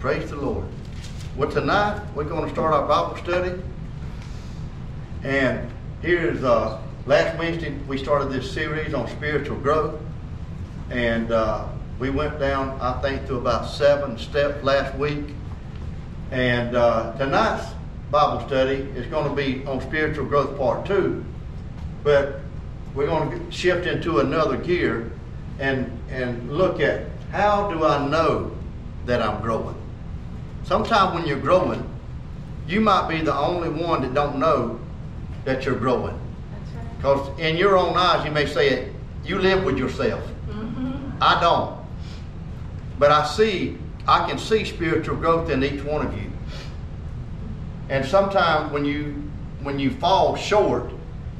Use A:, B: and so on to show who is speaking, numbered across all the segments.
A: Praise the Lord. Well, tonight we're going to start our Bible study. And here's uh, last Wednesday we started this series on spiritual growth. And uh, we went down, I think, to about seven steps last week. And uh, tonight's Bible study is going to be on spiritual growth part two. But we're going to shift into another gear and, and look at how do I know that I'm growing? Sometimes when you're growing, you might be the only one that don't know that you're growing.
B: That's right.
A: Because in your own eyes, you may say it, you live with yourself.
B: Mm-hmm.
A: I don't. But I see, I can see spiritual growth in each one of you. And sometimes when you when you fall short,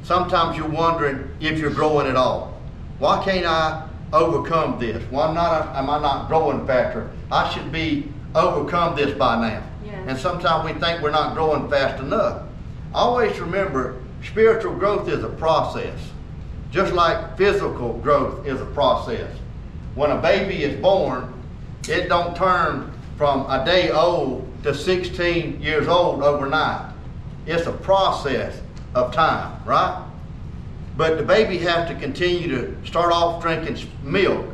A: sometimes you're wondering if you're growing at all. Why can't I overcome this? Why not am I not growing faster? I should be overcome this by now.
B: Yes.
A: And sometimes we think we're not growing fast enough. Always remember spiritual growth is a process. Just like physical growth is a process. When a baby is born, it don't turn from a day old to 16 years old overnight. It's a process of time, right? But the baby has to continue to start off drinking milk.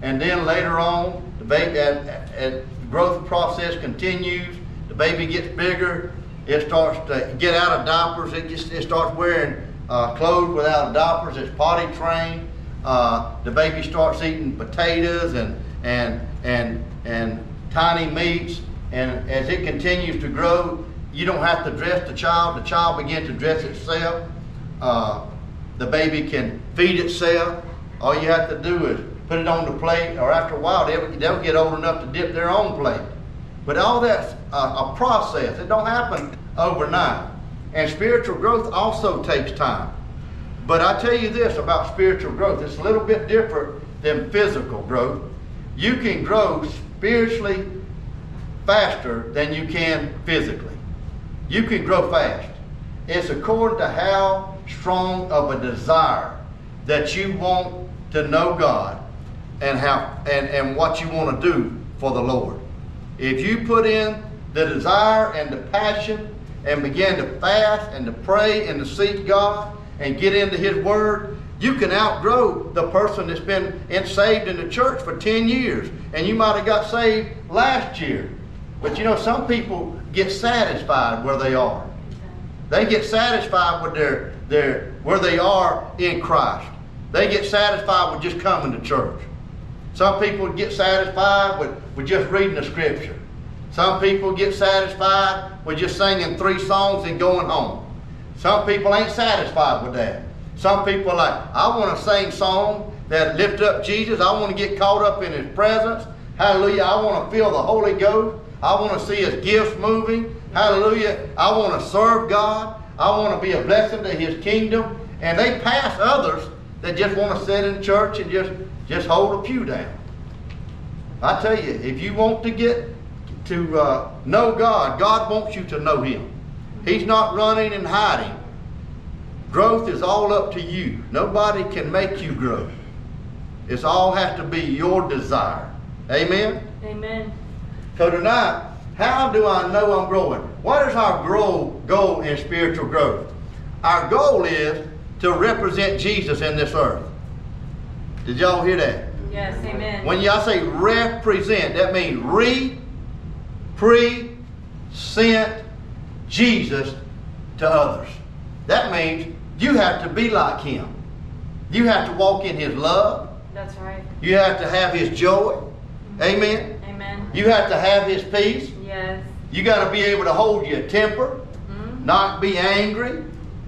A: And then later on, the baby, as the growth process continues, the baby gets bigger, it starts to get out of diapers, it just, it starts wearing uh, clothes without diapers, it's potty trained. Uh, the baby starts eating potatoes and, and, and, and tiny meats. And as it continues to grow, you don't have to dress the child. The child begins to dress itself. Uh, the baby can feed itself. All you have to do is put it on the plate, or after a while, they'll, they'll get old enough to dip their own plate. But all that's a, a process. It don't happen overnight. And spiritual growth also takes time. But I tell you this about spiritual growth, it's a little bit different than physical growth. You can grow spiritually faster than you can physically. You can grow fast. It's according to how strong of a desire that you want to know God and how and, and what you want to do for the Lord. If you put in the desire and the passion and begin to fast and to pray and to seek God and get into His Word, you can outgrow the person that's been in, saved in the church for 10 years. And you might have got saved last year. But you know, some people get satisfied where they are. They get satisfied with their, their where they are in Christ. They get satisfied with just coming to church. Some people get satisfied with, with just reading the scripture. Some people get satisfied with just singing three songs and going home. Some people ain't satisfied with that. Some people are like, I want to sing songs that lift up Jesus. I want to get caught up in his presence. Hallelujah. I want to feel the Holy Ghost. I want to see his gifts moving. Hallelujah. I want to serve God. I want to be a blessing to his kingdom. And they pass others that just want to sit in church and just, just hold a pew down. I tell you, if you want to get to uh, know God, God wants you to know him. He's not running and hiding. Growth is all up to you. Nobody can make you grow. It's all has to be your desire. Amen?
B: Amen.
A: So tonight, how do I know I'm growing? What is our grow, goal in spiritual growth? Our goal is to represent Jesus in this earth. Did y'all hear that?
B: Yes, amen.
A: When y'all say represent, that means re, pre, sent Jesus to others. That means you have to be like him. You have to walk in his love.
B: That's right.
A: You have to have his joy. Amen.
B: Amen.
A: You have to have his peace.
B: Yes.
A: You got to be able to hold your temper,
B: Mhm.
A: not be angry,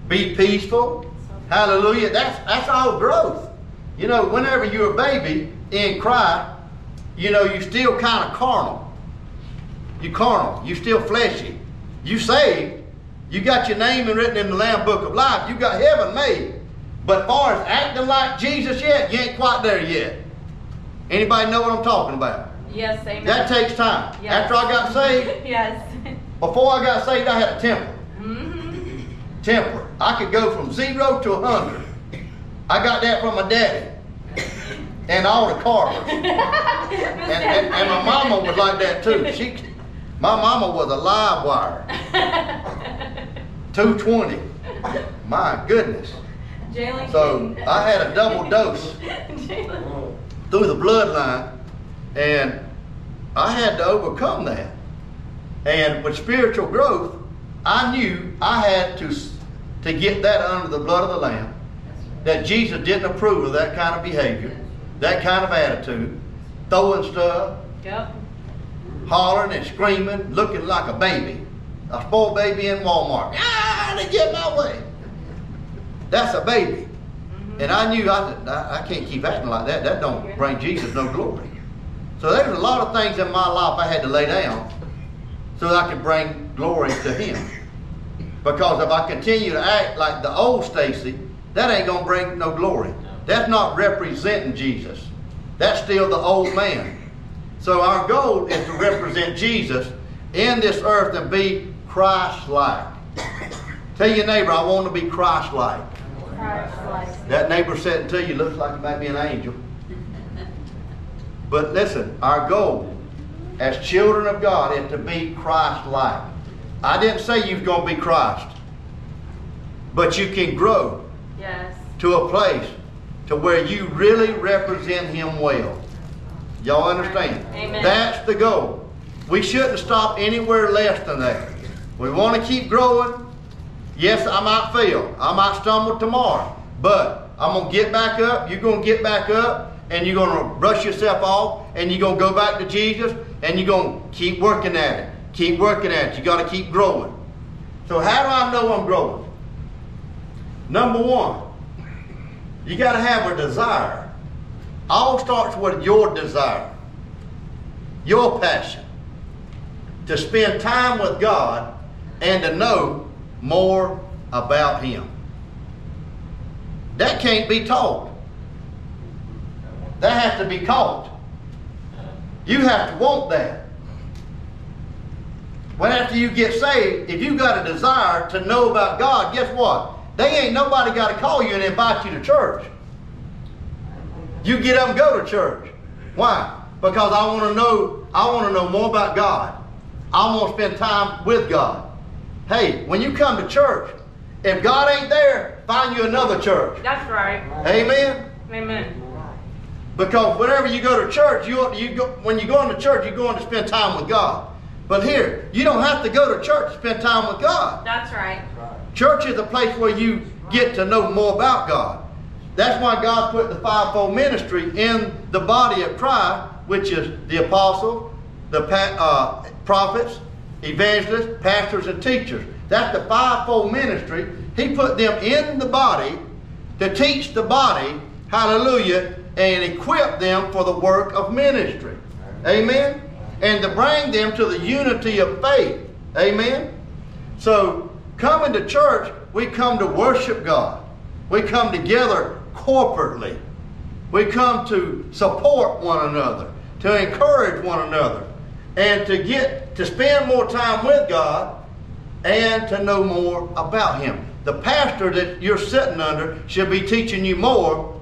A: be peaceful. Hallelujah. That's that's all growth. You know, whenever you're a baby in Christ, you know, you're still kind of carnal. You carnal. You're still fleshy. You saved. You got your name written in the Lamb Book of Life. You got heaven made. But far as acting like Jesus yet, you ain't quite there yet. Anybody know what I'm talking about?
B: Yes, amen.
A: That takes time.
B: Yes.
A: After I got saved,
B: yes.
A: before I got saved, I had a temper.
B: hmm
A: Temper. I could go from zero to a hundred. I got that from my daddy and all the Carvers. And, and, and my mama was like that too. She My mama was a live wire, 220. My goodness. So, I had a double dose. Through the bloodline, and I had to overcome that. And with spiritual growth, I knew I had to to get that under the blood of the Lamb. That Jesus didn't approve of that kind of behavior, that kind of attitude, throwing stuff,
B: Yep.
A: hollering and screaming, looking like a baby, a spoiled baby in Walmart. Ah, they get my way. That's a baby. And I knew I, I, I can't keep acting like that. That don't bring Jesus no glory. So there's a lot of things in my life I had to lay down so that I could bring glory to Him. Because if I continue to act like the old Stacey, that ain't gonna bring no glory. That's not representing Jesus. That's still the old man. So our goal is to represent Jesus in this earth and be Christ-like. Tell your neighbor, I want to be Christ-like.
B: Christ-like.
A: That neighbor sitting to you looks like he might be an angel. But listen, our goal as children of God is to be Christ-like. I didn't say you was going to be Christ, but you can grow
B: Yes.
A: to a place to where you really represent Him well. Y'all understand?
B: Amen.
A: That's the goal. We shouldn't stop anywhere less than that. We want to keep growing. Yes, I might fail. I might stumble tomorrow. But I'm going to get back up. You're going to get back up. And you're going to brush yourself off. And you're going to go back to Jesus. And you're going to keep working at it. Keep working at it. You got to keep growing. So how do I know I'm growing? Number one, you got to have a desire. All starts with your desire, your passion to spend time with God and to know more about Him. That can't be taught. That has to be caught. You have to want that. When after you get saved, if you got a desire to know about God, guess what? They ain't nobody got to call you and invite you to church. You get up and go to church. Why? Because I want to know. I want to know more about God. I want to spend time with God. Hey, when you come to church, if God ain't there, find you another church.
B: That's right.
A: Amen.
B: Amen.
A: Because whenever you go to church, you, you go, when you go into church, you're going to spend time with God. But here, you don't have to go to church to spend time with God.
B: That's right.
A: Church is a place where you get to know more about God. That's why God put the fivefold ministry in the body of Christ, which is the apostles, the uh, prophets, evangelists, pastors, and teachers. That's the fivefold ministry. He put them in the body to teach the body, hallelujah, and equip them for the work of ministry. Amen? And to bring them to the unity of faith. Amen? So, coming to church, we come to worship God. We come together corporately. We come to support one another, to encourage one another, and to get to spend more time with God and to know more about Him. The pastor that you're sitting under should be teaching you more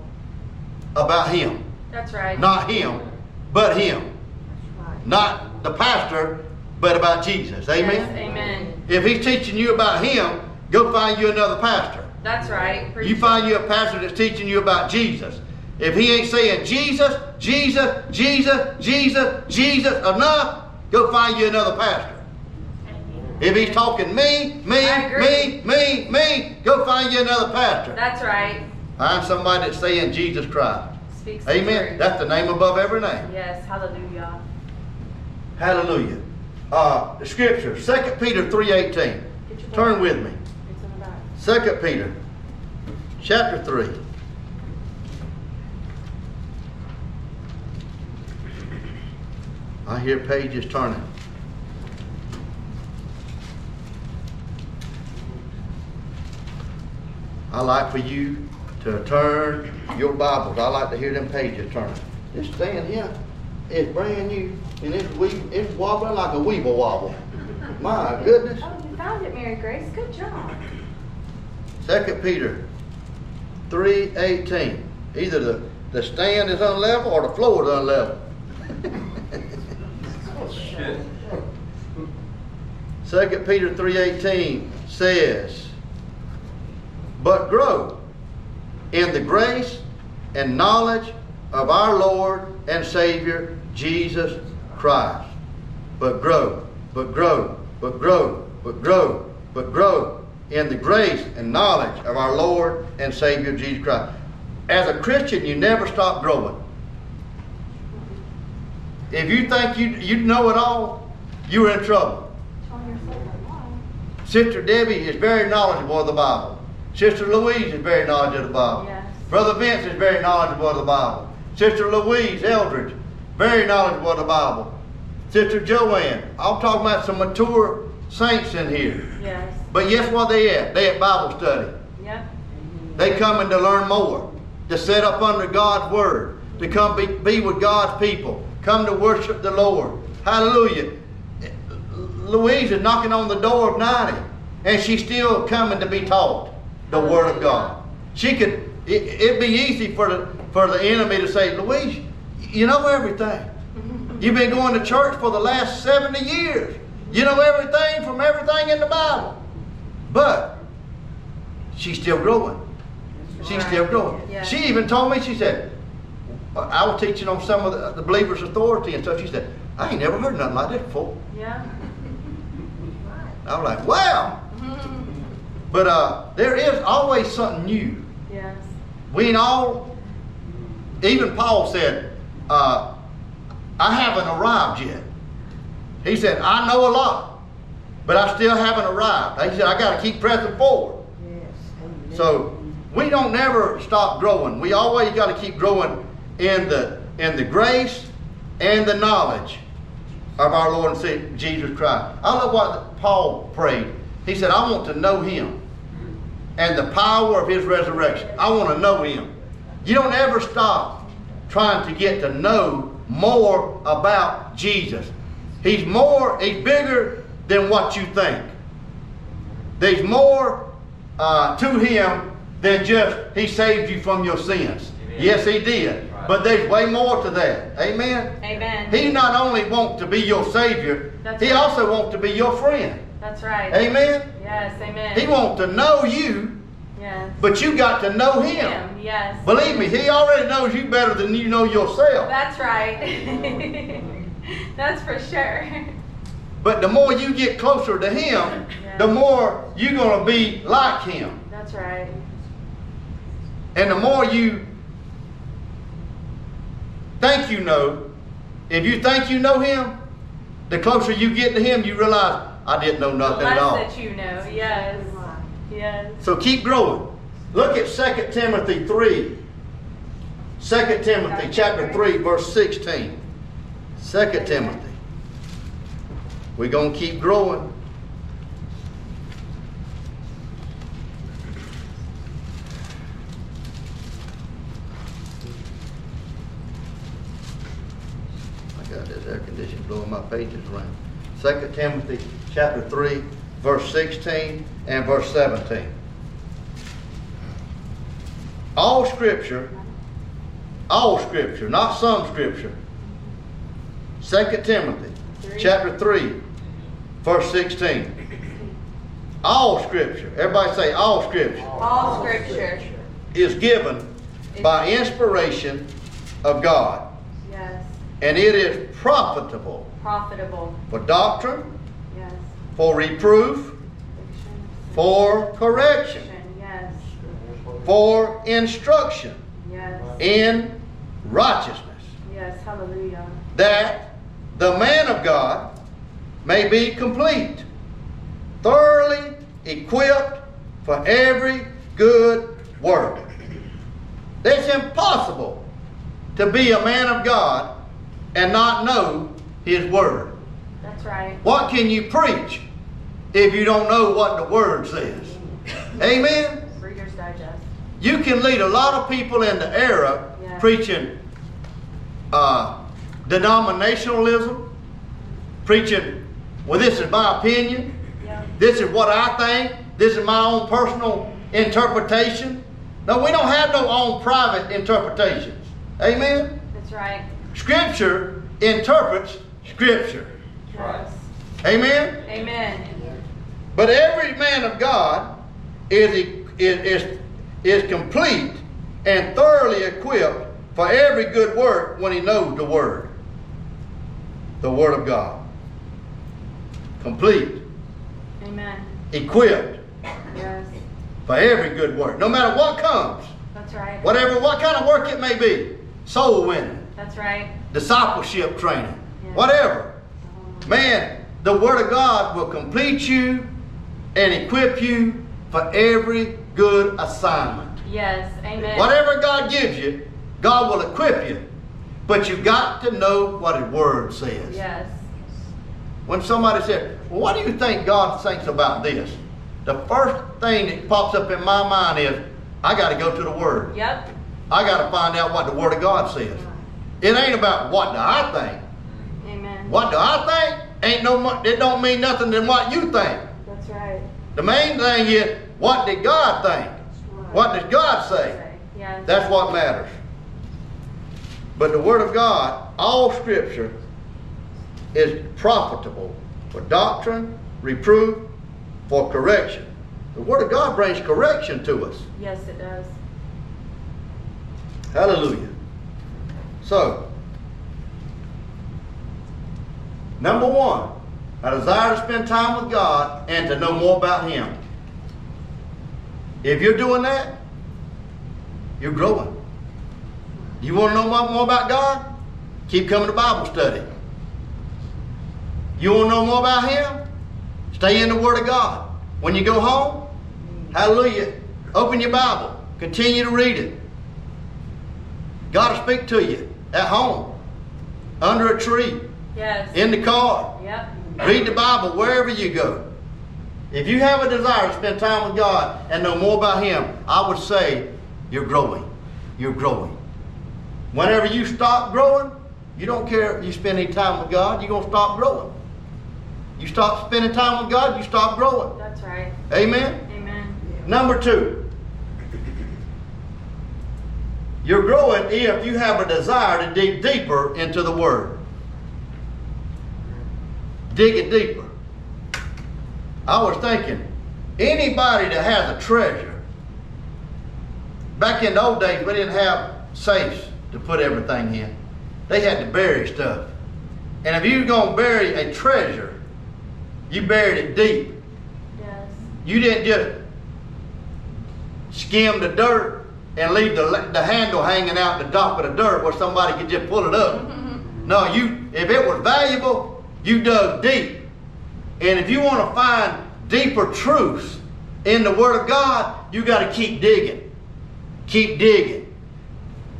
A: about Him.
B: That's right.
A: Not Him, but Him. Not the pastor, but about Jesus. Amen?
B: Yes, amen.
A: If he's teaching you about him, go find you another pastor.
B: That's right. Preach
A: You find you a pastor that's teaching you about Jesus. If he ain't saying Jesus, Jesus, Jesus, Jesus, Jesus enough, go find you another pastor. If he's talking me, me, me, me, me, go find you another pastor.
B: That's right.
A: Find somebody that's saying Jesus Christ.
B: Speaks
A: Amen.
B: truth.
A: That's the name above every name.
B: Yes, hallelujah.
A: Hallelujah. Uh, the scripture, 2 Peter 3.18. Turn with me.
B: It's in the back.
A: Second Peter, chapter three. I hear pages turning. I like for you to turn your Bibles. I like to hear them pages turning. Just stand here is brand new and it's we it's wobbling like a weeble wobble. My goodness.
B: Oh, you found it, Mary Grace. Good job.
A: Second Peter three eighteen. Either the, the stand is unlevel or the floor is unlevel. Second Peter 3.18 says, But grow in the grace and knowledge of our Lord and Savior Jesus Christ. But grow, but grow, but grow, but grow, but grow in the grace and knowledge of our Lord and Savior Jesus Christ. As a Christian, you never stop growing. If you think you, you know it all, you're in trouble.
B: Tell yourself a lie.
A: Sister Debbie is very knowledgeable of the Bible. Sister Louise is very knowledgeable of the Bible.
B: Yes.
A: Brother Vince is very knowledgeable of the Bible. Sister Louise Eldridge, very knowledgeable of the Bible. Sister Joanne, I'm talking about some mature saints in here.
B: Yes.
A: But guess what they at? They at Bible study.
B: Yep.
A: They coming to learn more, to set up under God's word, to come be, be with God's people, come to worship the Lord. Hallelujah. Louise is knocking on the door of 90, and she's still coming to be taught the word of God. She could, it, it'd be easy for the, for the enemy to say, Louise, you know everything. You've been going to church for the last 70 years. You know everything from everything in the Bible. But she's still growing. She's still growing.
B: Yeah.
A: She even told me, she said, I was teaching on some of the, the believers' authority and stuff. She said, I ain't never heard nothing like that before.
B: Yeah.
A: I was like, wow. But uh, there is always something new.
B: yes.
A: We ain't all, even Paul said, uh, I haven't arrived yet. He said, I know a lot, but I still haven't arrived. He said, I got to keep pressing forward. Yes. So we don't never stop growing. We always got to keep growing in the in the grace and the knowledge of our Lord and Savior Jesus Christ. I love what Paul prayed. He said, I want to know him and the power of his resurrection. I want to know him. You don't ever stop trying to get to know more about Jesus. He's more, he's bigger than what you think. There's more uh, to him than just he saved you from your sins. Yes, he did. But there's way more to that. Amen.
B: Amen.
A: He not only wants to be your savior,
B: That's
A: he
B: right.
A: also wants to be your friend.
B: That's right.
A: Amen.
B: Yes. Amen.
A: He wants to know you,
B: Yes.
A: but you got to know him.
B: Him. Yes.
A: Believe me, he already knows you better than you know yourself.
B: That's right. That's for sure.
A: But the more you get closer to him, the more you're going to be like him.
B: That's right.
A: And the more you think you know, if you think you know him, the closer you get to him, you realize, I didn't know nothing
B: less
A: at all.
B: that you know. Yes. Yes.
A: So keep growing. Look at 2 Timothy 3. 2 Timothy chapter 3, verse 16. 2 Timothy. We're going to keep growing. I got this air conditioning blowing my pages around. 2 Timothy chapter 3, verse 16 and verse 17. All scripture, all scripture, not some scripture. 2 Timothy
B: Three.
A: chapter 3, verse 16. All scripture, everybody say all scripture,
B: All scripture.
A: is given by inspiration of God.
B: Yes.
A: And it is profitable
B: Profitable.
A: for doctrine. For reproof, for correction, for instruction in righteousness,
B: Yes. Hallelujah.
A: that the man of God may be complete, thoroughly equipped for every good work. It's impossible to be a man of God and not know His Word.
B: That's right.
A: What can you preach if you don't know what the Word says? Amen?
B: Reader's Digest.
A: You can lead a lot of people into error
B: Yeah.
A: preaching uh, denominationalism, preaching, well, this is my opinion,
B: Yeah.
A: this is what I think, this is my own personal interpretation. No, we don't have no own private interpretations. Amen?
B: That's right.
A: Scripture interprets Scripture.
B: Yes.
A: Amen?
B: Amen.
A: But every man of God is, is, is, is complete and thoroughly equipped for every good work when he knows the Word. The Word of God. Complete,
B: Amen.
A: equipped
B: Yes.
A: for every good work. No matter what comes,
B: That's right.
A: whatever, what kind of work it may be soul winning,
B: That's right.
A: discipleship training,
B: Yeah.
A: whatever. Man, the Word of God will complete you and equip you for every good assignment.
B: Yes. Amen.
A: Whatever God gives you, God will equip you. But you've got to know what His Word says.
B: Yes.
A: When somebody said, well, what do you think God thinks about this? The first thing that pops up in my mind is, I got to go to the Word.
B: Yep.
A: I got to find out what the Word of God says. It ain't about what do I think. What do I think? Ain't no, it don't mean nothing than what you think.
B: That's right.
A: The main thing is, what did God think? What does God say?
B: Right. Yes.
A: That's what matters. But the Word of God, all Scripture, is profitable for doctrine, reproof, for correction. The Word of God brings correction to us.
B: Yes, it does.
A: Hallelujah. So, number one, a desire to spend time with God and to know more about Him. If you're doing that, you're growing. You want to know more about God? Keep coming to Bible study. You want to know more about Him? Stay in the Word of God. When you go home, hallelujah, open your Bible. Continue to read it. God will speak to you at home, under a tree,
B: Yes.
A: in the car.
B: Yep.
A: Read the Bible wherever you go. If you have a desire to spend time with God and know more about Him, I would say you're growing. You're growing. Whenever you stop growing, you don't care if you spend any time with God, you're going to stop growing. You stop spending time with God, you stop growing.
B: That's right.
A: Amen?
B: Amen.
A: Number two, you're growing if you have a desire to dig deeper into the Word. Dig it deeper. I was thinking, anybody that has a treasure, back in the old days, we didn't have safes to put everything in. They had to bury stuff. And if you were going to bury a treasure, you buried it deep.
B: Yes.
A: You didn't just skim the dirt and leave the, the handle hanging out the top of the dirt where somebody could just pull it up. No, you if it was valuable, you dug deep. And if you want to find deeper truths in the Word of God, you got to keep digging. Keep digging.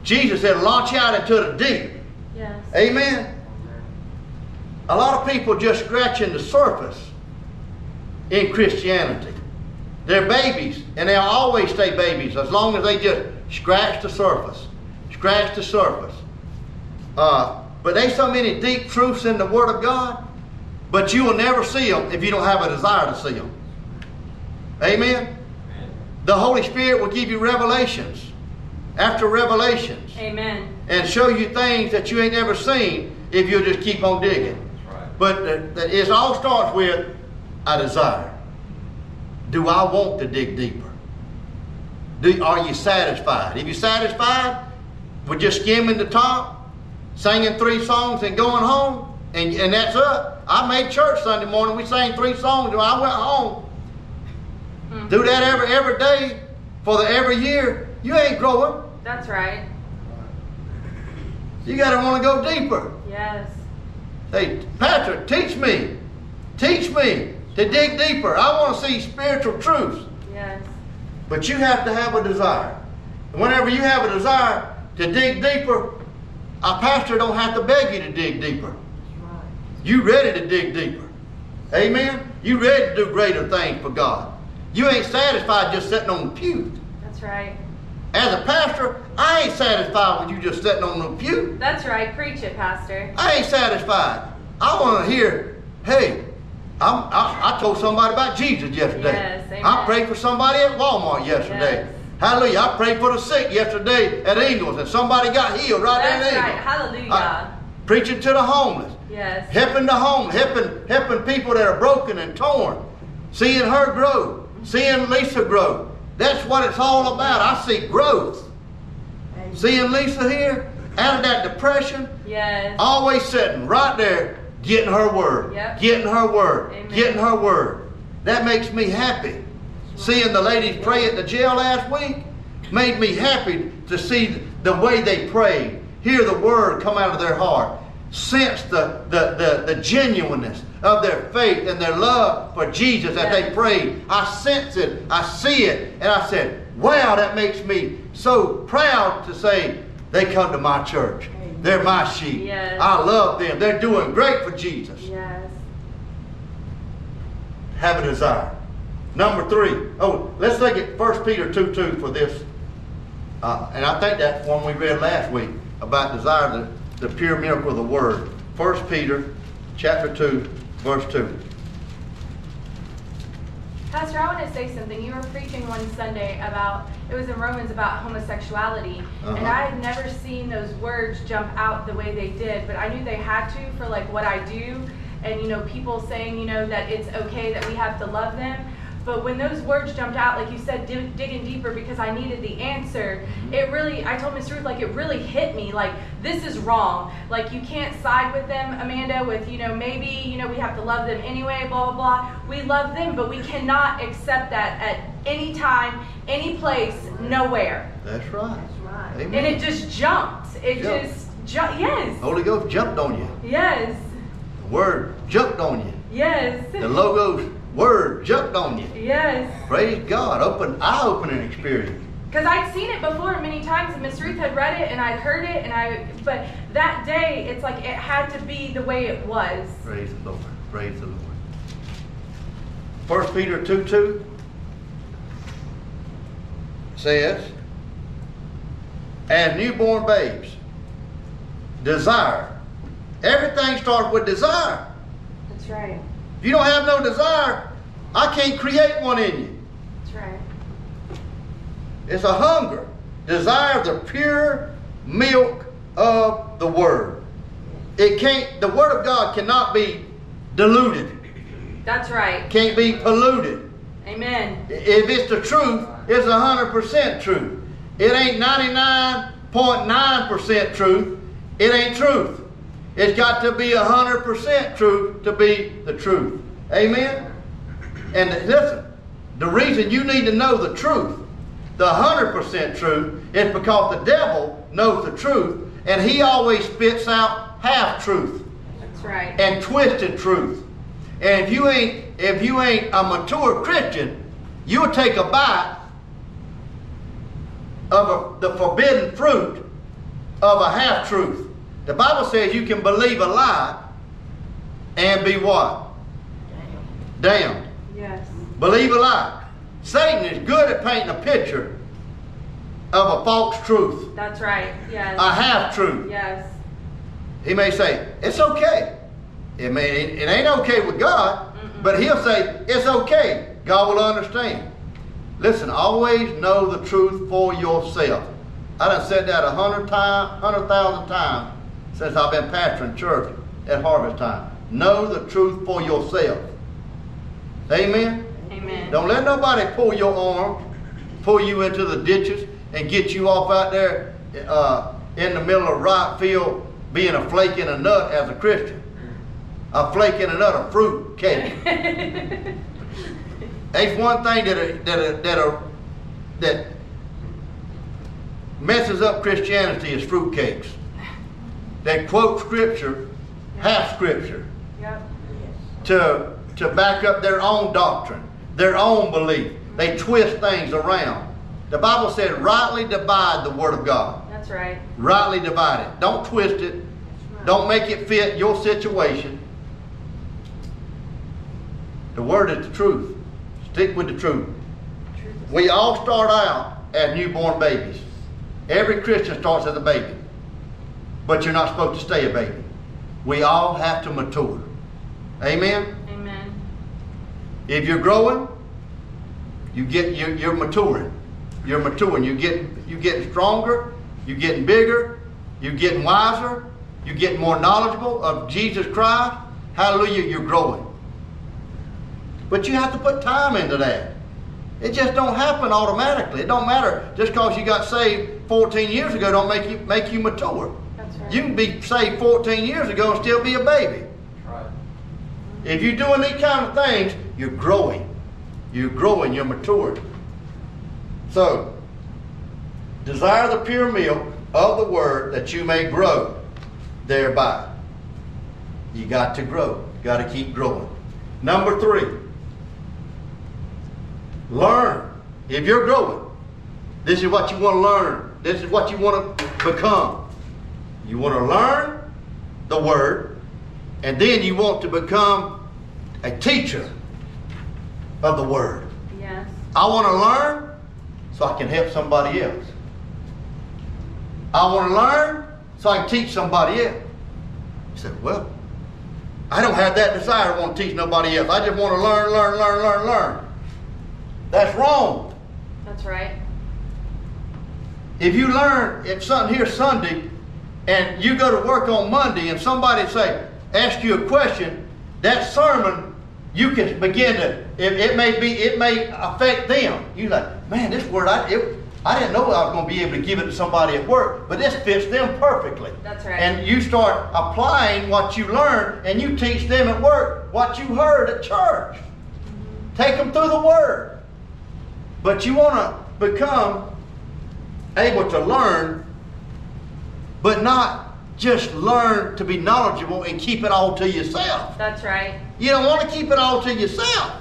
A: Jesus said, launch out into the deep.
B: Yes.
A: Amen. A lot of people just scratching the surface in Christianity. They're babies, and they'll always stay babies as long as they just scratch the surface. Scratch the surface. Uh, but there's so many deep truths in the Word of God, but you will never see them if you don't have a desire to see them. Amen. The Holy Spirit will give you revelations after revelations
B: Amen.
A: and show you things that you ain't never seen if you'll just keep on digging. But the, the, it all starts with a desire. Do I want to dig deeper? Do, are you satisfied? If you're satisfied with just skimming the top, singing three songs and going home, and, and that's it. I made church Sunday morning. We sang three songs and I went home.
B: Hmm.
A: Do that every every day for the every year. You ain't growing.
B: That's right.
A: You gotta want to go deeper.
B: Yes.
A: Hey, Patrick, teach me. Teach me to dig deeper. I want to see spiritual truths.
B: Yes.
A: But you have to have a desire. And whenever you have a desire to dig deeper, a pastor don't have to beg you to dig deeper. You ready to dig deeper. Amen? You ready to do greater things for God. You ain't satisfied just sitting on the pew.
B: That's right.
A: As a pastor, I ain't satisfied with you just sitting on the pew.
B: That's right. Preach it, Pastor.
A: I ain't satisfied. I want to hear, hey, I'm, I, I told somebody about Jesus yesterday.
B: Yes, amen.
A: I prayed for somebody at Walmart yesterday.
B: Yes.
A: Hallelujah. I prayed for the sick yesterday at Ingles and somebody got healed right
B: That's
A: there in
B: right. Hallelujah.
A: I- preaching to the homeless.
B: yes.
A: Helping the homeless. Helping, helping people that are broken and torn. seeing her grow, seeing Lisa grow. That's what it's all about. I see growth. Seeing Lisa here, out of that depression,
B: Yes.
A: always sitting right there, getting her word,
B: Yep.
A: getting her word,
B: Amen.
A: getting her word. That makes me happy. Seeing the ladies pray at the jail last week made me happy to see the way they prayed, hear the word come out of their heart, sense the, the, the, the genuineness of their faith and their love for Jesus as they prayed. I sense it, I see it, and I said, wow, that makes me so proud to say they come to my church. They're my sheep.
B: Yes.
A: I love them. They're doing great for Jesus.
B: Yes.
A: Have a desire. Number three. Oh, let's look at 1 Peter 2 2 for this. Uh, and I think that's one we read last week about desire, the, the pure miracle of the word. 1 Peter chapter 2, verse 2.
B: Pastor, I want to say something. You were preaching one Sunday about, it was in Romans about homosexuality. And
A: Uh-huh.
B: I had never seen those words jump out the way they did, but I knew they had to for like what I do. And, you know, people saying, you know, that it's okay that we have to love them. But when those words jumped out, like you said, dig, digging deeper because I needed the answer, mm-hmm. it really, I told Miss Ruth, like, it really hit me. Like, this is wrong. Like, you can't side with them, Amanda, with, you know, maybe, you know, we have to love them anyway, blah, blah, blah. We love them, but we cannot accept that at any time, any place, nowhere.
A: That's right.
C: That's right.
A: Amen.
B: And it just jumped. It
A: Jumped.
B: just, jumped. yes,
A: Holy Ghost jumped on you.
B: yes,
A: The word jumped on you.
B: yes,
A: The Logos word jumped on you.
B: yes.
A: Praise God. Open eye-opening experience.
B: Because I'd seen it before many times, and Miss Ruth had read it, and I'd heard it, and I. But that day, it's like it had to be the way it was.
A: Praise the Lord. Praise the Lord. First Peter 2 2 says, As newborn babes, desire. Everything starts with desire.
B: That's right.
A: If you don't have no desire, I can't create one in you.
B: That's right.
A: It's a hunger. Desire of the pure milk of the Word. It can't, the Word of God cannot be diluted,
B: That's right.
A: can't be polluted.
B: Amen.
A: If it's the truth, it's 100% truth. It ain't 99.9% truth. It ain't truth. It's got to be 100% truth to be the truth. Amen? And listen, the reason you need to know the truth, the 100% truth, is because the devil knows the truth and he always spits out half truth
B: That's right.
A: and twisted truth. And if you ain't if you ain't a mature Christian, you'll take a bite of a, the forbidden fruit of a half truth. The Bible says you can believe a lie and be what? Damned.
B: Yes.
A: Believe a lie. Satan is good at painting a picture of a false truth,
B: That's right. Yes.
A: a half truth.
B: yes.
A: He may say, it's okay. It, may, it ain't okay with God,
B: Mm-mm.
A: but he'll say, it's okay. God will understand. Listen, always know the truth for yourself. I done said that a hundred times, hundred thousand times since I've been pastoring church at harvest time. Know the truth for yourself. Amen?
B: Amen.
A: Don't let nobody pull your arm, pull you into the ditches, and get you off out there uh, in the middle of right field being a flake in a nut as a Christian. A flake in a nut, a fruit cake. That's one thing that a, that a, that a, that messes up Christianity is fruitcakes. They quote scripture, half scripture
B: yep.
A: to, to back up their own doctrine, their own belief. They twist things around. The Bible said, rightly divide the Word of God.
B: That's right.
A: Rightly divide it. Don't twist it. Don't make it fit your situation. The Word is the truth. Stick with the truth.
B: Truth
A: We all start out as newborn babies. Every Christian starts as a baby. But you're not supposed to stay a baby. We all have to mature. Amen?
B: Amen.
A: If you're growing, you get you're, you're maturing. You're maturing. You get you getting stronger. You're getting bigger. You're getting wiser. You're getting more knowledgeable of Jesus Christ. Hallelujah! You're growing. but you have to put time into that. It just don't happen automatically. It don't matter just because you got saved 14 years ago don't make you make you mature. You can be saved 14 years ago and still be a baby.
C: Right.
A: If you're doing these kind of things, you're growing. You're growing, you're maturing. So, desire the pure milk of the word that you may grow thereby. You got to grow. You got to keep growing. Number three, learn. If you're growing, this is what you want to learn. This is what you want to become. You want to learn the word, and then you want to become a teacher of the word.
B: Yes.
A: I want to learn so I can help somebody else. I want to learn so I can teach somebody else. He said, Well, I don't have that desire to want to teach nobody else. I just want to learn, learn, learn, learn, learn. That's wrong.
B: That's right.
A: If you learn if something here Sunday and you go to work on Monday and somebody say, ask you a question, that sermon you can begin to it, it may be it may affect them. You're like, man, this word I it, I didn't know I was going to be able to give it to somebody at work, but this fits them perfectly.
B: That's right.
A: And you start applying what you learned and you teach them at work what you heard at church. Take them through the word. But you want to become able to learn, but not just learn to be knowledgeable and keep it all to yourself.
B: That's right.
A: You don't want to keep it all to yourself.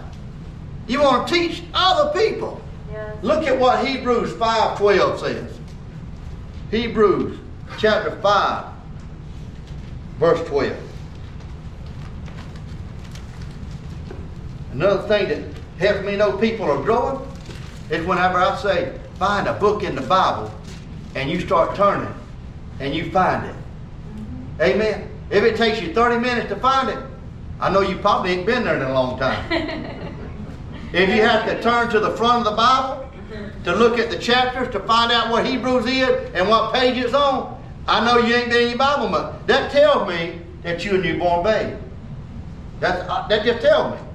A: You want to teach other people.
B: Yes.
A: Look at what Hebrews 5:12 says. Hebrews chapter 5 verse 12. Another thing that helps me know people are growing is whenever I say, find a book in the Bible and you start turning and you find it. Amen. If it takes you 30 minutes to find it, I know you probably ain't been there in a long time. If you have to turn to the front of the Bible to look at the chapters to find out what Hebrews is and what page it's on, I know you ain't been in your Bible much. That tells me that you're a newborn baby. That's, uh, that just tells me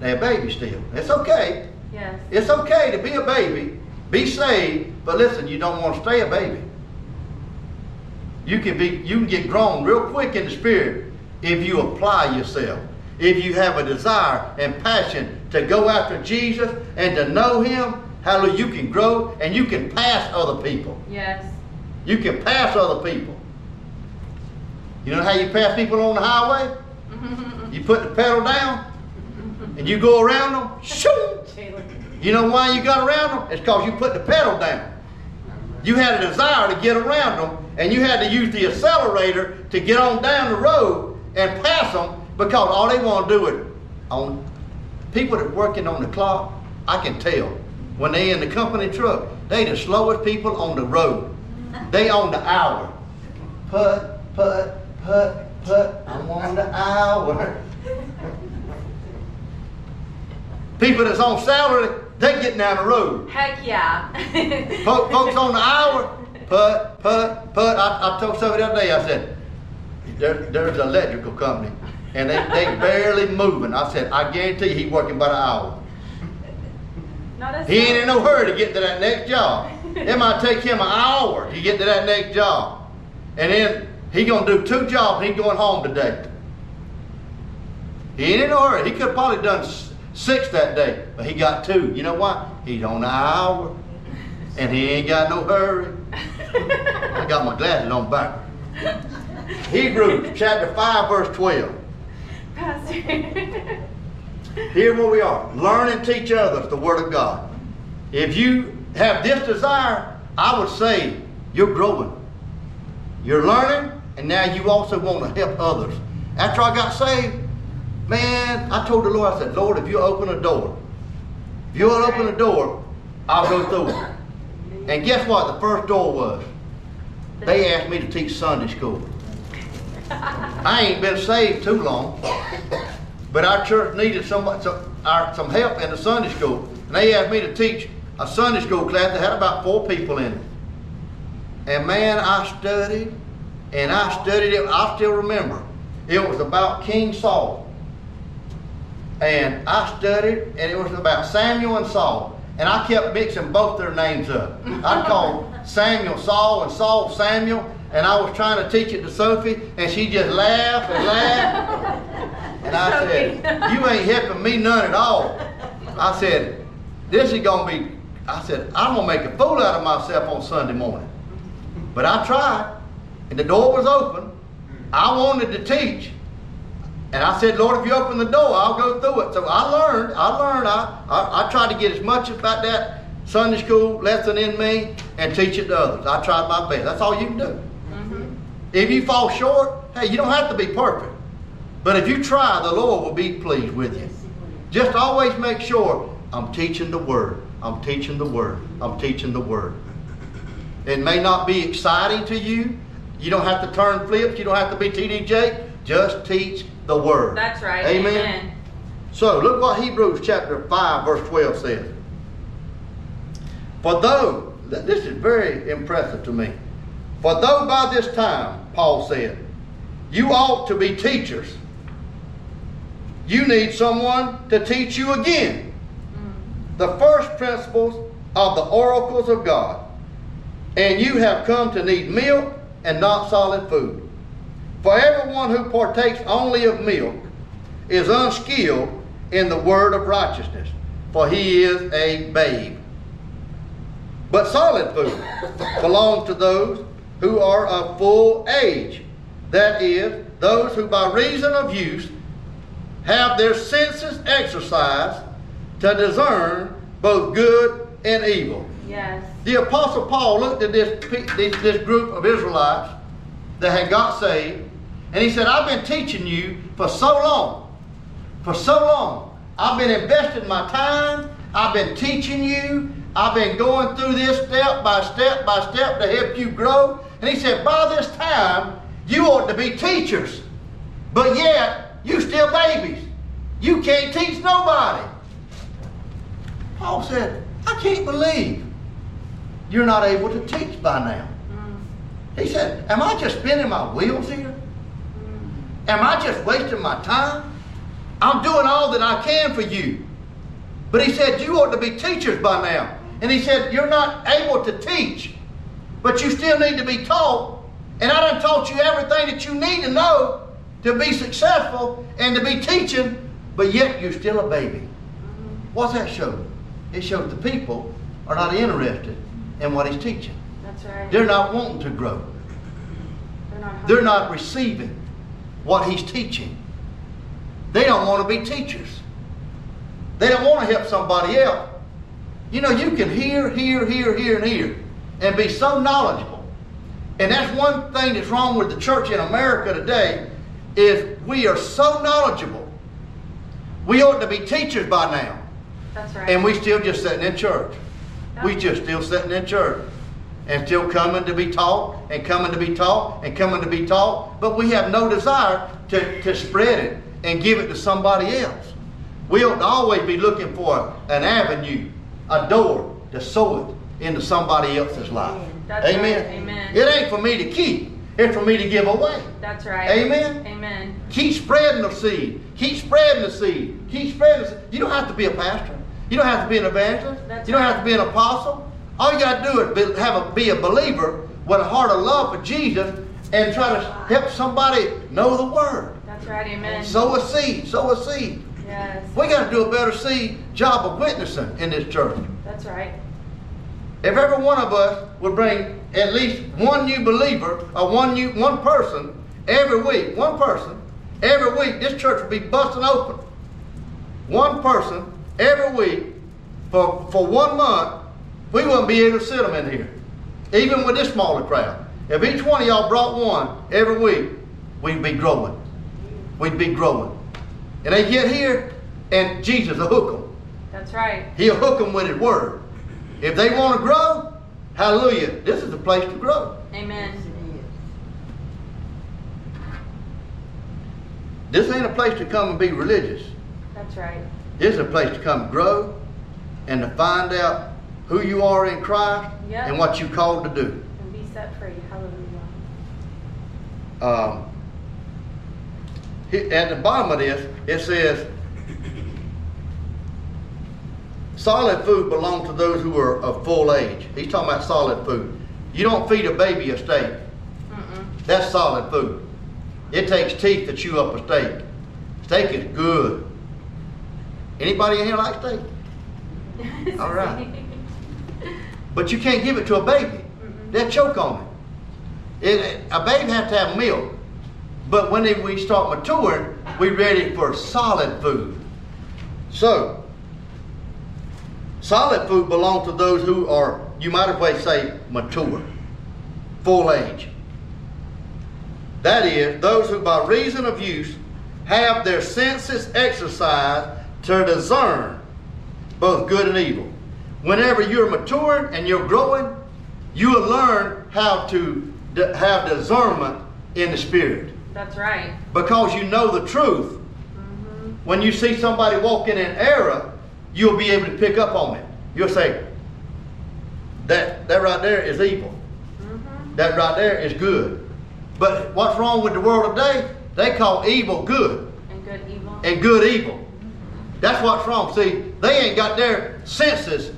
A: they're a baby still. It's okay.
B: Yes.
A: It's okay to be a baby, be saved, but listen, you don't want to stay a baby. You can be you can get grown real quick in the spirit if you apply yourself. If you have a desire and passion to go after Jesus and to know him, hallelujah, you can grow and you can pass other people.
B: Yes.
A: You can pass other people. You know how you pass people on the highway? You put the pedal down and you go around them. Shoo!
B: Jalen.
A: You know why you got around them? It's because you put the pedal down. You had a desire to get around them, and you had to use the accelerator to get on down the road and pass them because all they want to do is on people that working on the clock. I can tell when they in the company truck, they the slowest people on the road. They on the hour. Put, put, put, put. I'm on the hour. People that's on salary, they getting down the road.
B: Heck yeah.
A: Fo- Folks on the hour, put, put, put. I, I told somebody the other day, I said, there, there's an electrical company, and they, they barely moving. I said, I guarantee you he working about an hour.
B: Not
A: He ain't in no hurry to get to that next job. It might take him an hour to get to that next job. And then he gonna do two jobs, and he going home today. He ain't in no hurry. He could have probably done six that day, but he got two. You know why? He's on an hour, and he ain't got no hurry. I got my glasses on back. Hebrews chapter 5, verse 12.
B: Pastor.
A: Here where we are. Learn and teach others the Word of God. If you have this desire, I would say you're growing. You're learning, and now you also want to help others. After I got saved, man, I told the Lord, I said, Lord, if you open a door, if you'll open a door, I'll go through it. And guess what? The first door was. They asked me to teach Sunday school. I ain't been saved too long, but our church needed some, some, our, some help in the Sunday school. And they asked me to teach a Sunday school class that had about four people in it. And man, I studied and I studied it. I still remember. It was about King Saul. and I studied, and it was about Samuel and Saul. And I kept mixing both their names up. I'd call Samuel Saul and Saul Samuel, and I was trying to teach it to Sophie, and she just laughed and laughed. And I said, You ain't helping me none at all. I said, This is going to be, I said, I'm going to make a fool out of myself on Sunday morning. But I tried, and the door was open. I wanted to teach. And I said, Lord, if you open the door, I'll go through it. So I learned, I learned, I, I, I tried to get as much about that Sunday school lesson in me and teach it to others. I tried my best. That's all you can do.
B: Mm-hmm.
A: If you fall short, hey, you don't have to be perfect. But if you try, the Lord will be pleased with you. Just always make sure I'm teaching the Word. I'm teaching the Word. I'm teaching the Word. It may not be exciting to you. You don't have to turn flips. You don't have to be TDJ. Just teach the Word.
B: That's right.
A: Amen.
B: Amen.
A: So look what Hebrews chapter 5 verse 12 says. For though, this is very impressive to me. For though by this time, Paul said, you ought to be teachers, you need someone to teach you again mm. the first principles of the oracles of God. And you have come to need milk and not solid food. For everyone who partakes only of milk is unskilled in the word of righteousness, for he is a babe. But solid food belongs to those who are of full age, that is, those who by reason of use have their senses exercised to discern both good and evil.
B: Yes.
A: The Apostle Paul looked at this, this, this group of Israelites that had got saved, and he said, I've been teaching you for so long. For so long. I've been investing my time. I've been teaching you. I've been going through this step by step by step to help you grow. And he said, by this time, you ought to be teachers. But yet, you still babies. You can't teach nobody. Paul said, I can't believe you're not able to teach by now.
B: Mm.
A: He said, Am I just spinning my wheels here? Am I just wasting my time? I'm doing all that I can for you. But he said, You ought to be teachers by now. And he said, You're not able to teach, but you still need to be taught. And I done taught you everything that you need to know to be successful and to be teaching, but yet you're still a baby. What's that show? It shows the people are not interested in what he's teaching.
B: That's right.
A: They're not wanting to grow.
B: They're not.
A: They're not receiving what he's teaching. They don't want to be teachers. They don't want to help somebody else. You know, you can hear, hear, hear, hear, and hear, and be so knowledgeable. And that's one thing that's wrong with the church in America today is we are so knowledgeable. We ought to be teachers by now.
B: That's right.
A: And we still just sitting in church. We just still sitting in church. And still coming to be taught, and coming to be taught, and coming to be taught. But we have no desire to, to spread it and give it to somebody else. We ought to always be looking for an avenue, a door to sow it into somebody else's life.
B: That's
A: Amen.
B: right. Amen.
A: It ain't for me to keep. It's for me to give away.
B: That's right.
A: Amen.
B: Amen.
A: Keep spreading the seed. Keep spreading the seed. Keep spreading the seed. You don't have to be a pastor. You don't have to be an evangelist.
B: That's
A: you don't
B: right.
A: have to be an apostle. All you got to do is be, have a, be a believer with a heart of love for Jesus and try to help somebody know the word.
B: That's right. Amen.
A: Sow a seed. Sow a seed.
B: yes.
A: We got to do a better seed job of witnessing in this church.
B: That's right.
A: If every one of us would bring at least one new believer or one new one person every week, one person every week, this church would be busting open. One person every week for for one month, we wouldn't be able to sit them in here, even with this smaller crowd. If each one of y'all brought one every week, we'd be growing. We'd be growing. And they get here, and Jesus will hook them.
B: That's right.
A: He'll hook them with His Word. If they want to grow, hallelujah, this is the place to grow.
B: Amen.
A: This ain't a place to come and be religious.
B: That's right.
A: This is a place to come grow and to find out who you are in Christ
B: Yep.
A: and what you're called to do.
B: And be set free. Hallelujah.
A: Um, at the bottom of this, it says, solid food belongs to those who are of full age. He's talking about solid food. You don't feed a baby a steak.
B: Mm-mm.
A: That's solid food. It takes teeth to chew up a steak. Steak is good. Anybody in here like steak? All right. But you can't give it to a baby.
B: Mm-mm.
A: They'll choke on it. it. A baby has to have milk. But when they, we start maturing, we're ready for solid food. So, solid food belongs to those who are, you might as well say, mature, full age. That is, those who by reason of use have their senses exercised to discern both good and evil. Whenever you're maturing and you're growing, you will learn how to d- have discernment in the spirit
B: That's right.
A: because you know the truth.
B: Mm-hmm.
A: When you see somebody walking in error, you'll be able to pick up on it. You'll say, that, that right there is evil.
B: Mm-hmm.
A: That right there is good. But what's wrong with the world today? They call evil good
B: And good evil.
A: and good evil. That's what's wrong. See, they ain't got their senses,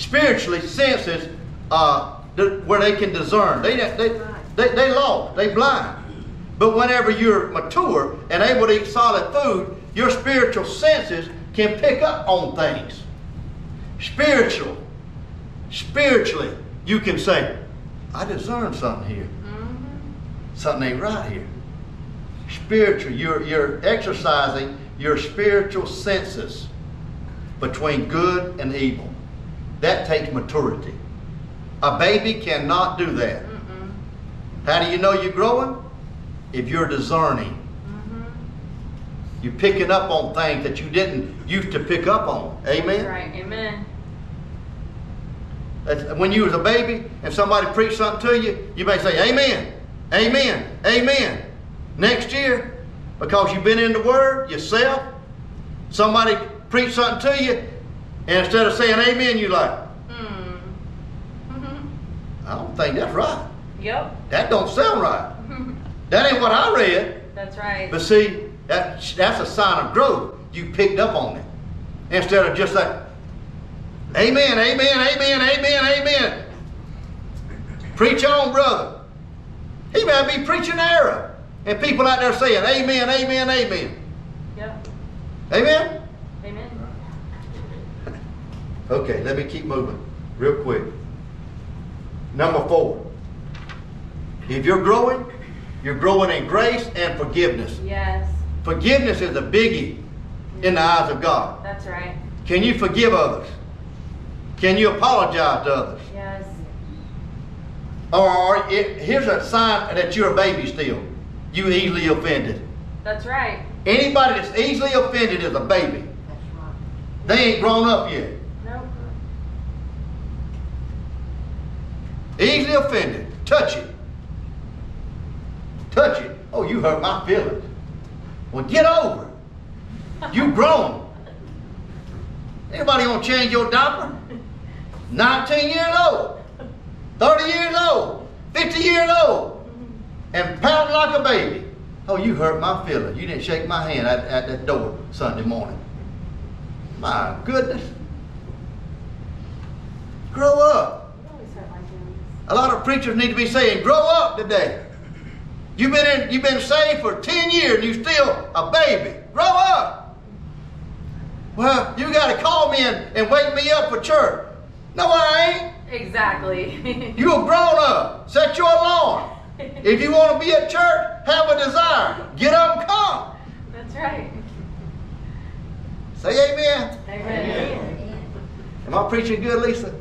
A: spiritually senses, uh, where they can discern. They, they, they, they lost. They blind. But whenever you're mature and able to eat solid food, your spiritual senses can pick up on things. Spiritual. Spiritually, you can say, I discern something here.
B: Mm-hmm.
A: Something ain't right here. Spiritual, you're, you're exercising your spiritual senses between good and evil. That takes maturity. A baby cannot do that.
B: Mm-mm.
A: How do you know you're growing? If you're discerning.
B: Mm-hmm.
A: You're picking up on things that you didn't used to pick up on. Amen?
B: That's right. Amen.
A: When you was a baby and somebody preached something to you, you may say, Amen, Amen, Amen. Next year, because you've been in the Word yourself, somebody preached something to you, and instead of saying Amen, you like,
B: Mm. Mm-hmm.
A: I don't think that's right.
B: Yep.
A: That don't sound right. That ain't what I read.
B: That's right.
A: But see, that, that's a sign of growth. You picked up on it. Instead of just like, Amen, amen, amen, amen, amen. Preach on, brother. He might be preaching error. And people out there saying, Amen, amen, amen.
B: Yep.
A: Amen?
B: Amen.
A: Okay, let me keep moving real quick. Number four. If you're growing, you're growing in grace and forgiveness.
B: Yes.
A: Forgiveness is a biggie in the eyes of God.
B: That's right.
A: Can you forgive others? Can you apologize to others?
B: Yes.
A: Or it, here's a sign that you're a baby still. You easily offended.
B: That's right.
A: Anybody that's easily offended is a baby. That's right. They ain't grown up yet.
B: Nope.
A: Easily offended. Touch it. Touch it. Oh, you hurt my feelings. Well, get over it. You grown. Anybody gonna change your diaper? 19 years old, 30 years old, 50 years old, and pouting like a baby. Oh, you hurt my feelings. You didn't shake my hand at, at that door Sunday morning. My goodness. Grow up.
B: You always hurt my feelings.
A: A lot of preachers need to be saying, grow up today. You've been in, you've been saved for 10 years and you're still a baby. Grow up. Well, you got to call me and, and wake me up for church. No, I ain't. Exactly. You're grown up. Set your alarm. If you want to be at church, have a desire. Get up and come.
B: That's right.
A: Say amen.
B: Amen.
A: Am I preaching good, Lisa?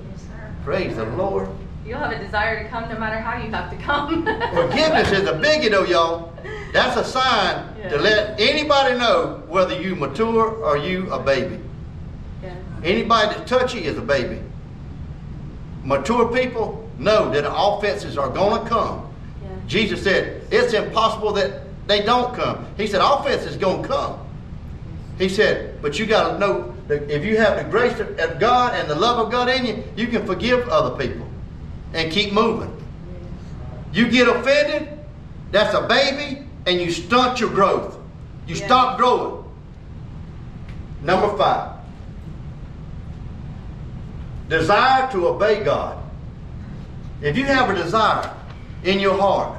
A: Praise the Lord.
B: You'll have a desire to come no matter how you have to come.
A: Forgiveness is a biggie though, y'all. That's a sign
B: Yeah.
A: to let anybody know whether you mature or you a baby.
B: Yeah.
A: Anybody that's touchy is a baby. Mature people know that offenses are going to come.
B: Yeah.
A: Jesus said, it's impossible that they don't come. He said, offense is going to come. He said, but you got to know that if you have the grace of God and the love of God in you, you can forgive other people and keep moving. You get offended, that's a baby, and you stunt your growth. You
B: Yeah.
A: stop growing. Number five. desire to obey God. If you have a desire in your heart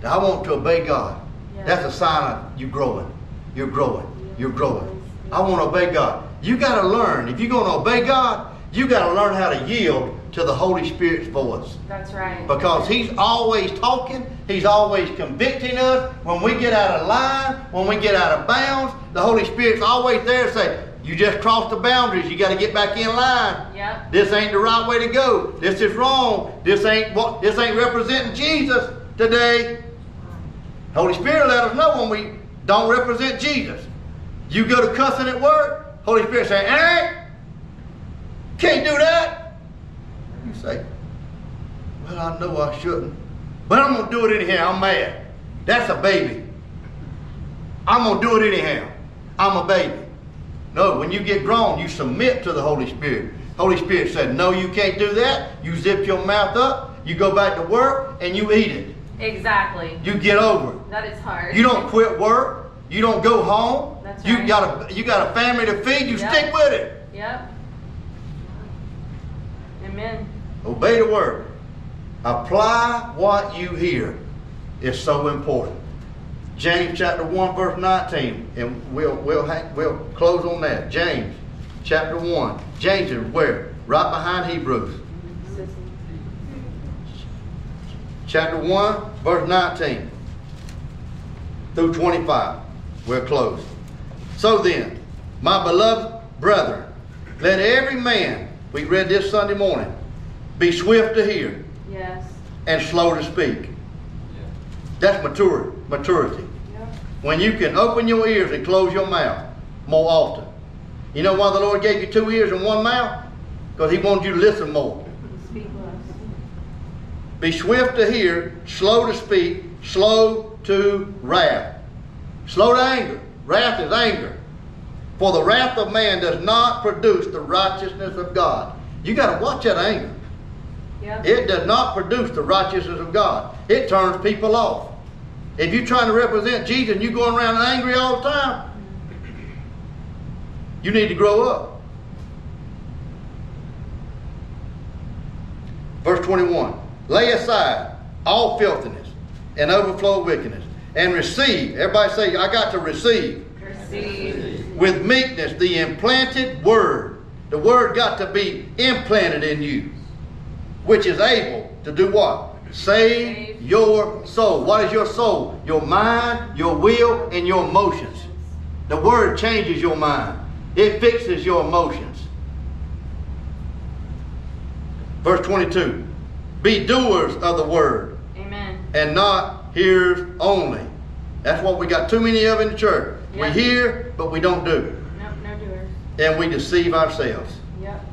A: that I want to obey God,
B: Yeah.
A: that's a sign of you growing. You're growing. You're growing. I want to obey God. You got to learn. If you're going to obey God, you got to learn how to yield to the Holy Spirit's voice.
B: That's right.
A: Because he's always talking, he's always convicting us. When we get out of line, when we get out of bounds, the Holy Spirit's always there to say, You just crossed the boundaries, you got to get back in line.
B: Yep.
A: This ain't the right way to go. This is wrong. This ain't what this ain't representing Jesus today. Holy Spirit let us know when we don't represent Jesus. You go to cussing at work, Holy Spirit say, Hey, can't do that. You say, Well, I know I shouldn't. But I'm gonna do it anyhow. I'm mad. That's a baby. I'm gonna do it anyhow. I'm a baby. No, when you get grown, you submit to the Holy Spirit. Holy Spirit said, No, you can't do that. You zip your mouth up, you go back to work, and you eat it.
B: Exactly.
A: You get over it.
B: That is hard.
A: You don't quit work. You don't go home.
B: That's
A: you
B: right.
A: got a you got a family to feed. You
B: Yep.
A: stick with it.
B: Yep. Amen.
A: Obey the word. Apply what you hear. It's so important. James chapter 1 verse 19 and we'll we'll we'll close on that. James chapter 1. James is where? Right behind Hebrews. Chapter 1 verse 19 through 25. We're closed. So then, my beloved brethren, let every man, we read this Sunday morning, be swift to hear
B: Yes.
A: and slow to speak. That's maturity. maturity.
B: Yep.
A: When you can open your ears and close your mouth more often. You know why the Lord gave you two ears and one mouth? Because He wanted you to listen more.
B: Speak less.
A: Be swift to hear, slow to speak, slow to wrath. Slow to anger. Wrath is anger. For the wrath of man does not produce the righteousness of God. You got to watch that anger.
B: Yep.
A: It does not produce the righteousness of God. It turns people off. If you're trying to represent Jesus and you're going around angry all the time, you need to grow up. Verse 21 Lay aside all filthiness and overflow of wickedness and receive. Everybody say, I got to receive
B: Receive.
A: with meekness the implanted word. The word got to be implanted in you, which is able to do what? Save your soul. What is your soul? Your mind, your will, and your emotions. The word changes your mind. It fixes your emotions. Verse 22. Be doers of the word
B: Amen.
A: and not hearers only. That's what we got too many of in the church.
B: Yeah.
A: We hear, but we don't do.
B: No, no doers.
A: And we deceive ourselves.
B: Yep.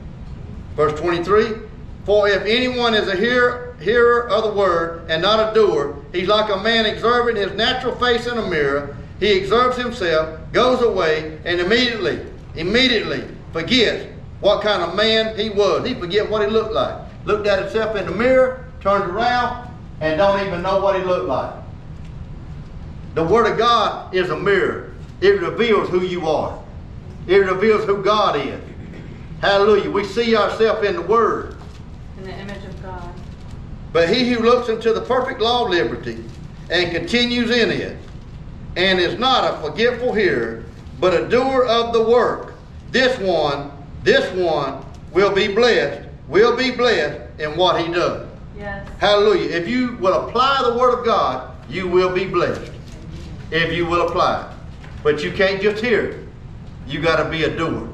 A: Verse 23 For if anyone is a hearer, hearer of the word and not a doer, he's like a man observing his natural face in a mirror. He observes himself, goes away, and immediately, immediately forgets what kind of man he was. He forget what he looked like. Looked at himself in the mirror, turned around, and don't even know what he looked like. The Word of God is a mirror. It reveals who you are. It reveals who God is. Hallelujah. We see ourselves in the Word.
B: In the image of God.
A: But he who looks into the perfect law of liberty and continues in it, and is not a forgetful hearer, but a doer of the work, this one, this one will be blessed, will be blessed in what he does.
B: Yes.
A: Hallelujah. If you will apply the word of God, you will be blessed. If you will apply it. But you can't just hear it. You got to be a doer.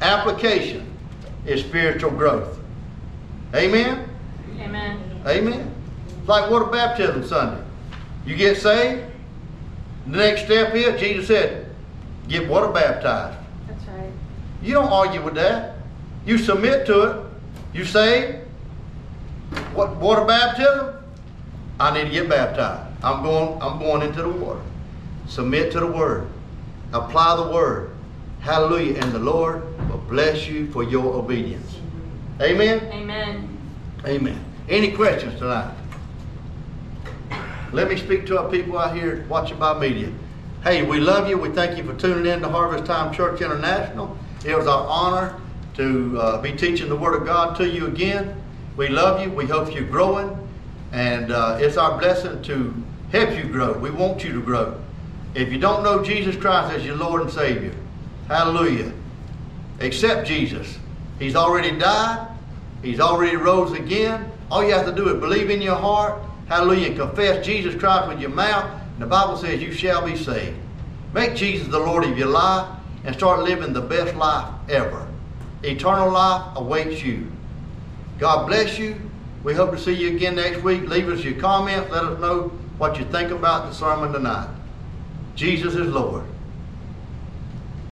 A: Application is spiritual growth.
B: Amen.
A: Amen. It's like water baptism Sunday. You get saved. The next step is Jesus said, get water baptized.
B: That's right.
A: You don't argue with that. You submit to it. You say, what water baptism? I need to get baptized. I'm going, I'm going into the water. Submit to the word. Apply the word. Hallelujah. And the Lord will bless you for your obedience. Amen.
B: Amen.
A: Amen. Any questions tonight? Let me speak to our people out here watching by media. Hey, we love you. We thank you for tuning in to Harvest Time Church International. It was our honor to uh, be teaching the Word of God to you again. We love you. We hope you're growing. And uh, it's our blessing to help you grow. We want you to grow. If you don't know Jesus Christ as your Lord and Savior, hallelujah. Accept Jesus. He's already died. He's already rose again. All you have to do is believe in your heart, hallelujah, and confess Jesus Christ with your mouth. And the Bible says you shall be saved. Make Jesus the Lord of your life and start living the best life ever. Eternal life awaits you. God bless you. We hope to see you again next week. Leave us your comments. Let us know what you think about the sermon tonight. Jesus is Lord.